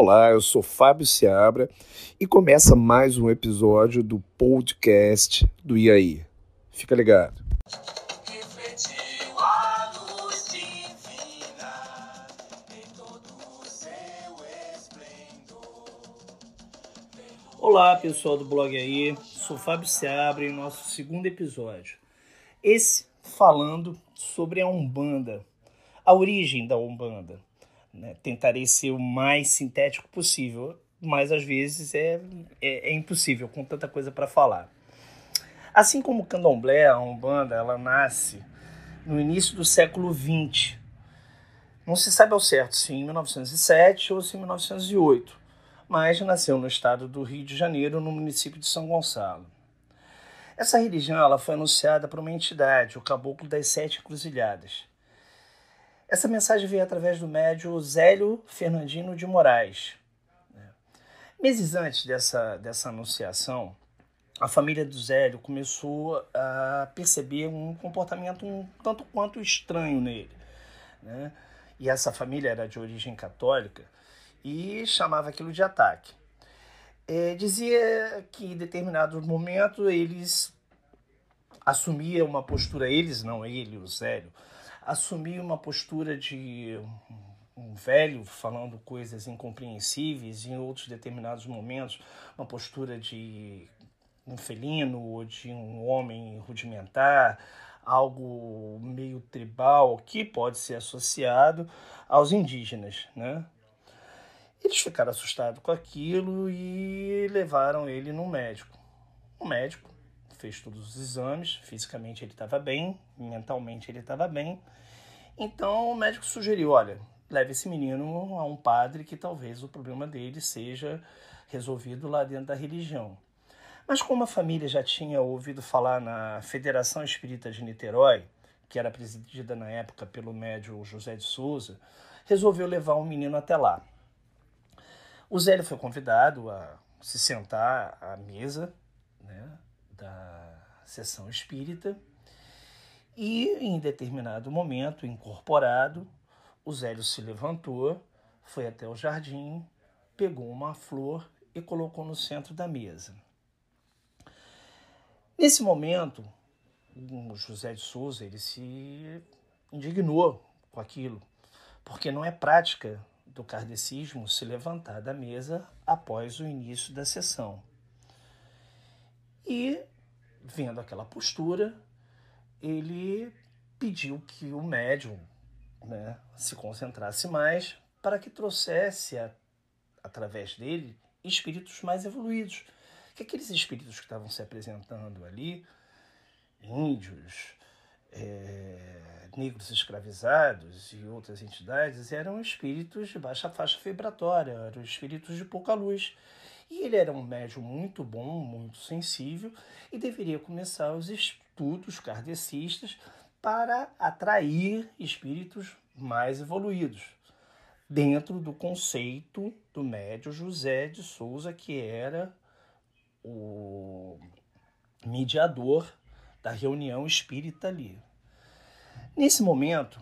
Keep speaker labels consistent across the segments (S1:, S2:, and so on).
S1: Olá, eu sou Fábio Seabra e começa mais um episódio do podcast do IAI. Fica ligado.
S2: Olá pessoal do blog aí, sou Fábio Seabra em nosso segundo episódio. Esse falando sobre a Umbanda, a origem da Umbanda né? Tentarei ser o mais sintético possível, mas às vezes é, é, é impossível com tanta coisa para falar. Assim como o candomblé, a Umbanda, ela nasce no início do século XX. Não se sabe ao certo se em 1907 ou se em 1908, mas nasceu no estado do Rio de Janeiro, no município de São Gonçalo. Essa religião ela foi anunciada por uma entidade, o Caboclo das Sete Encruzilhadas, essa mensagem veio através do médio Zélio Fernandino de Moraes. Meses antes dessa, dessa anunciação, a família do Zélio começou a perceber um comportamento um tanto quanto estranho nele. Né? E essa família era de origem católica e chamava aquilo de ataque. É, dizia que em determinado momento eles assumiam uma postura, eles não, ele, o Zélio, assumir uma postura de um velho falando coisas incompreensíveis, em outros determinados momentos, uma postura de um felino ou de um homem rudimentar, algo meio tribal que pode ser associado aos indígenas, né? Eles ficaram assustados com aquilo e levaram ele no médico. O médico fez todos os exames, fisicamente ele estava bem, mentalmente ele estava bem. Então o médico sugeriu: olha, leve esse menino a um padre que talvez o problema dele seja resolvido lá dentro da religião. Mas como a família já tinha ouvido falar na Federação Espírita de Niterói, que era presidida na época pelo médium José de Souza, resolveu levar o menino até lá. O Zélio foi convidado a se sentar à mesa né, da sessão espírita e em determinado momento, incorporado, o Zélio se levantou, foi até o jardim, pegou uma flor e colocou no centro da mesa. Nesse momento, o José de Souza ele se indignou com aquilo, porque não é prática do kardecismo se levantar da mesa após o início da sessão. E, vendo aquela postura, ele pediu que o médium né, se concentrasse mais para que trouxesse, a, através dele, espíritos mais evoluídos. Que aqueles espíritos que estavam se apresentando ali, índios, é, negros escravizados e outras entidades, eram espíritos de baixa faixa vibratória, eram espíritos de pouca luz. E ele era um médium muito bom, muito sensível, e deveria começar os estudos kardecistas para atrair espíritos mais evoluídos, dentro do conceito do médium José de Souza, que era o mediador da reunião espírita ali. Nesse momento,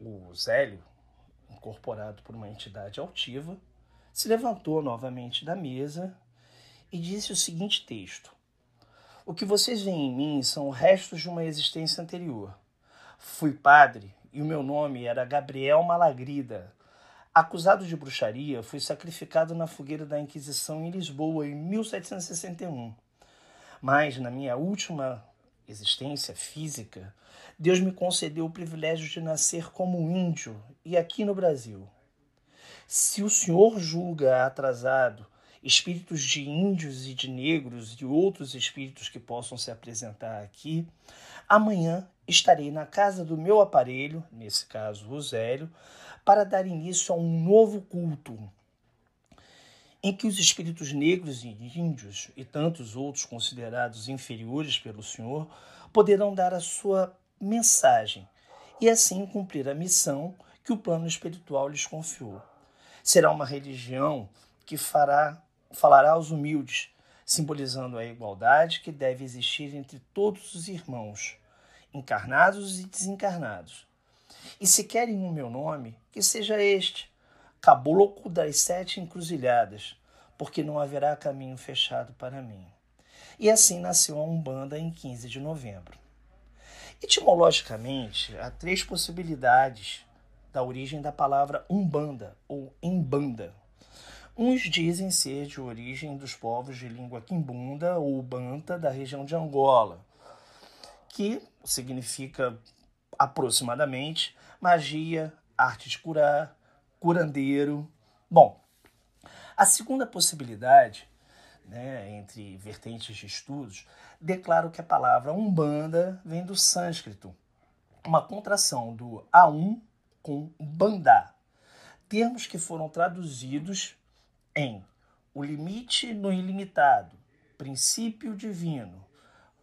S2: o Zélio, incorporado por uma entidade altiva, se levantou novamente da mesa e disse o seguinte texto: O que vocês veem em mim são restos de uma existência anterior. Fui padre e o meu nome era Gabriel Malagrida. Acusado de bruxaria, fui sacrificado na fogueira da Inquisição em Lisboa em 1761. Mas, na minha última existência física, Deus me concedeu o privilégio de nascer como índio e aqui no Brasil. Se o senhor julga atrasado espíritos de índios e de negros e outros espíritos que possam se apresentar aqui, amanhã estarei na casa do meu aparelho, nesse caso o Zélio, para dar início a um novo culto, em que os espíritos negros e índios e tantos outros considerados inferiores pelo Senhor poderão dar a sua mensagem e assim cumprir a missão que o plano espiritual lhes confiou. Será uma religião que fará, falará aos humildes, simbolizando a igualdade que deve existir entre todos os irmãos, encarnados e desencarnados. E se querem o meu nome, que seja este, caboclo das sete encruzilhadas, porque não haverá caminho fechado para mim. E assim nasceu a Umbanda em 15 de novembro. Etimologicamente, há três possibilidades da origem da palavra Umbanda ou Embanda. Uns dizem ser de origem dos povos de língua quimbunda ou banta da região de Angola, que significa aproximadamente magia, arte de curar, curandeiro. Bom, a segunda possibilidade, né, entre vertentes de estudos, declara que a palavra Umbanda vem do sânscrito, uma contração do Aum com Bandá, termos que foram traduzidos em o limite no ilimitado, princípio divino,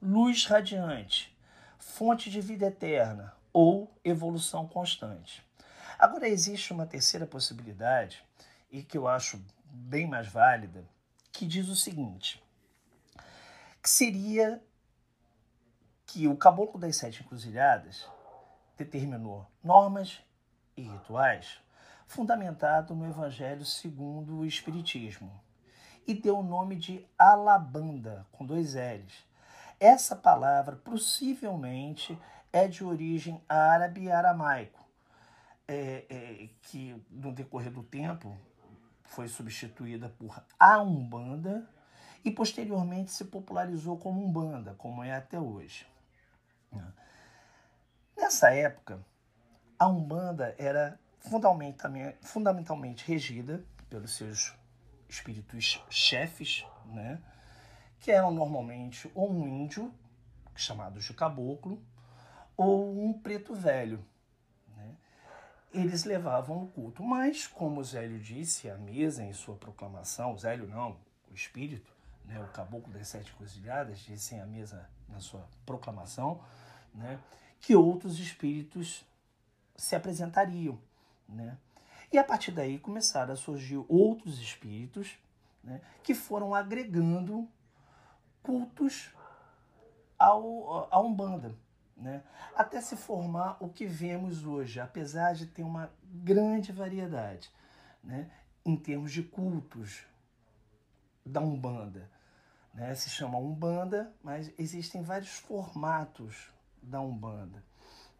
S2: luz radiante, fonte de vida eterna ou evolução constante. Agora existe uma terceira possibilidade e que eu acho bem mais válida, que diz o seguinte: que seria que o caboclo das sete encruzilhadas determinou normas e rituais fundamentado no Evangelho segundo o Espiritismo e deu o nome de Alabanda, com dois L's. Essa palavra possivelmente é de origem árabe e aramaico, é, é, que no decorrer do tempo foi substituída por a Umbanda e posteriormente se popularizou como Umbanda, como é até hoje. Nessa época, a Umbanda era fundamentalmente, regida pelos seus espíritos chefes, né? que eram normalmente ou um índio, chamado de caboclo, ou um preto velho. Né? Eles levavam o culto, mas, como o Zélio disse à mesa em sua proclamação, o Zélio não, o espírito, né, o caboclo das sete cruzilhadas, disse à mesa na sua proclamação, né, que outros espíritos se apresentariam. Né? E a partir daí começaram a surgir outros espíritos né, que foram agregando cultos ao, à Umbanda. Né? Até se formar o que vemos hoje, apesar de ter uma grande variedade né? em termos de cultos da Umbanda. Né? Se chama Umbanda, mas existem vários formatos da Umbanda.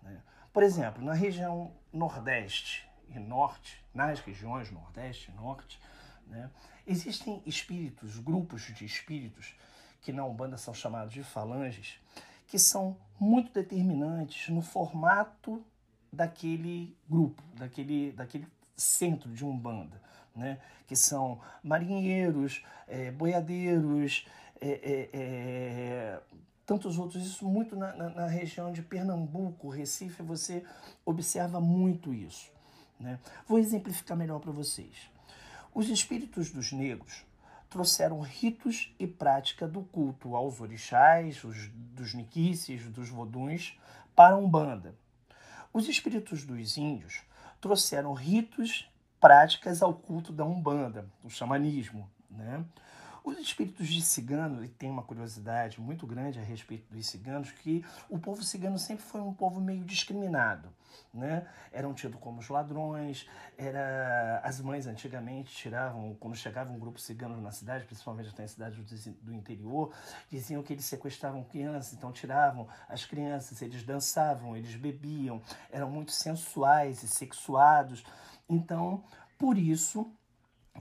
S2: Né? Por exemplo, na região Nordeste e Norte, nas regiões Nordeste e Norte, né? existem espíritos, grupos de espíritos, que na Umbanda são chamados de falanges, que são muito determinantes no formato daquele grupo, daquele, daquele centro de Umbanda, né? que são marinheiros, é, boiadeiros, é, é, tantos outros. Isso muito na, na, na, região de Pernambuco, Recife, você observa muito isso. Né? Vou exemplificar melhor para vocês. Os espíritos dos negros trouxeram ritos e prática do culto aos orixás, os, dos niquices, dos voduns, para a Umbanda. Os espíritos dos índios trouxeram ritos, práticas ao culto da Umbanda, o xamanismo. Né? Os espíritos de cigano, e tem uma curiosidade muito grande a respeito dos ciganos, que o povo cigano sempre foi um povo meio discriminado. Né? Eram tidos como os ladrões, era as mães antigamente tiravam, quando chegava um grupo cigano na cidade, principalmente até em cidades do interior, diziam que eles sequestravam crianças, então tiravam as crianças, eles dançavam, eles bebiam, eram muito sensuais e sexuados. Então, por isso,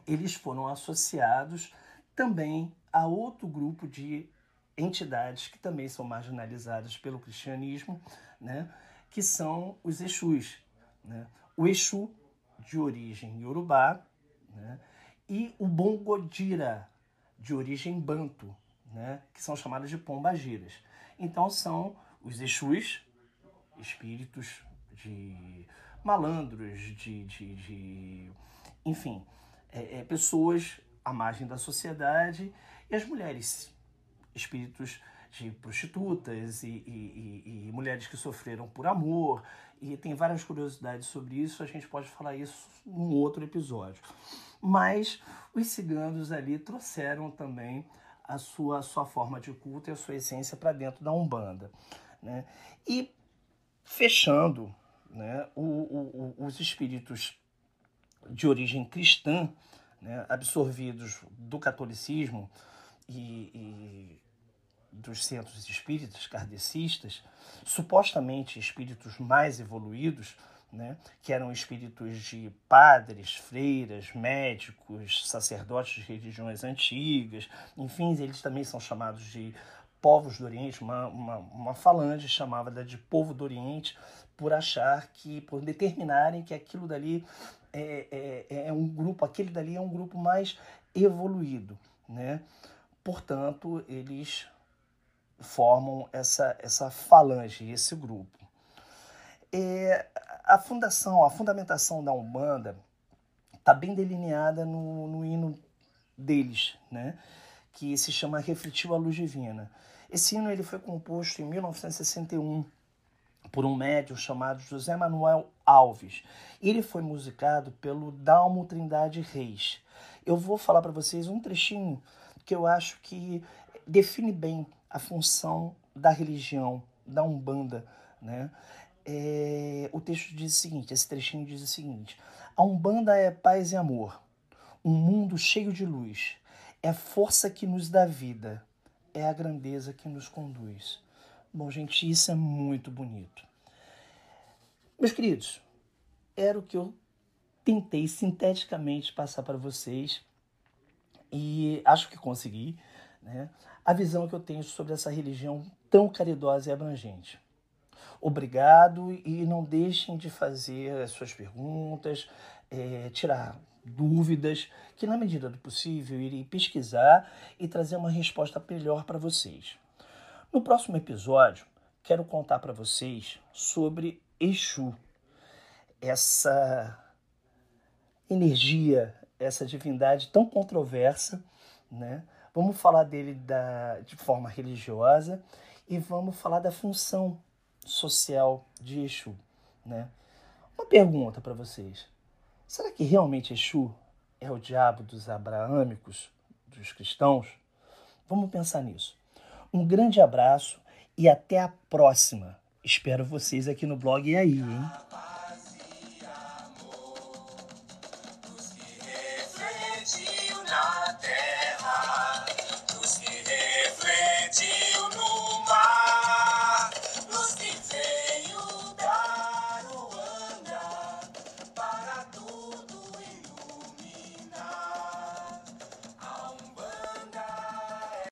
S2: eles foram associados também há outro grupo de entidades que também são marginalizadas pelo cristianismo, né, que são os Exus. Né? O Exu, de origem Yorubá, né, e o Bongodira, de origem Banto, né, que são chamados de pombagiras. Então são os Exus, espíritos de malandros, de, de, de enfim, é, é, pessoas à margem da sociedade, e as mulheres, espíritos de prostitutas e, e, e, mulheres que sofreram por amor. E tem várias curiosidades sobre isso, a gente pode falar isso num outro episódio. Mas os ciganos ali trouxeram também a sua, sua forma de culto e a sua essência para dentro da Umbanda. Né? E fechando, né, o, o, os espíritos de origem cristã, né, absorvidos do catolicismo e, e dos centros espíritas kardecistas, supostamente espíritos mais evoluídos, né, que eram espíritos de padres, freiras, médicos, sacerdotes de religiões antigas, enfim, eles também são chamados de povos do Oriente, uma, uma, uma falange chamava de povo do Oriente, por achar que, por determinarem que aquilo dali é, é, é um grupo, aquele dali é um grupo mais evoluído, né? Portanto, eles formam essa, essa falange, esse grupo. É, a fundação, a fundamentação da Umbanda está bem delineada no, no hino deles, né? que se chama Refletiu a Luz Divina. Esse hino ele foi composto em 1961 por um médium chamado José Manuel Alves. Ele foi musicado pelo Dalmo Trindade Reis. Eu vou falar para vocês um trechinho que eu acho que define bem a função da religião, da Umbanda, né? É, o texto diz o seguinte, esse trechinho diz o seguinte: A Umbanda é paz e amor, um mundo cheio de luz, é força que nos dá vida, é a grandeza que nos conduz. Bom, gente, isso é muito bonito. Meus queridos, era o que eu tentei sinteticamente passar para vocês e acho que consegui, né? A visão que eu tenho sobre essa religião tão caridosa e abrangente. Obrigado e não deixem de fazer as suas perguntas, é, tirar dúvidas, que na medida do possível irei pesquisar e trazer uma resposta melhor para vocês. No próximo episódio, quero contar para vocês sobre Exu, essa energia, essa divindade tão controversa, né? Vamos falar dele da, de forma religiosa e vamos falar da função social de Exu, né? Uma pergunta para vocês: será que realmente Exu é o diabo dos abraâmicos, dos cristãos? Vamos pensar nisso. Um grande abraço e até a próxima. Espero vocês aqui no blog e aí, hein?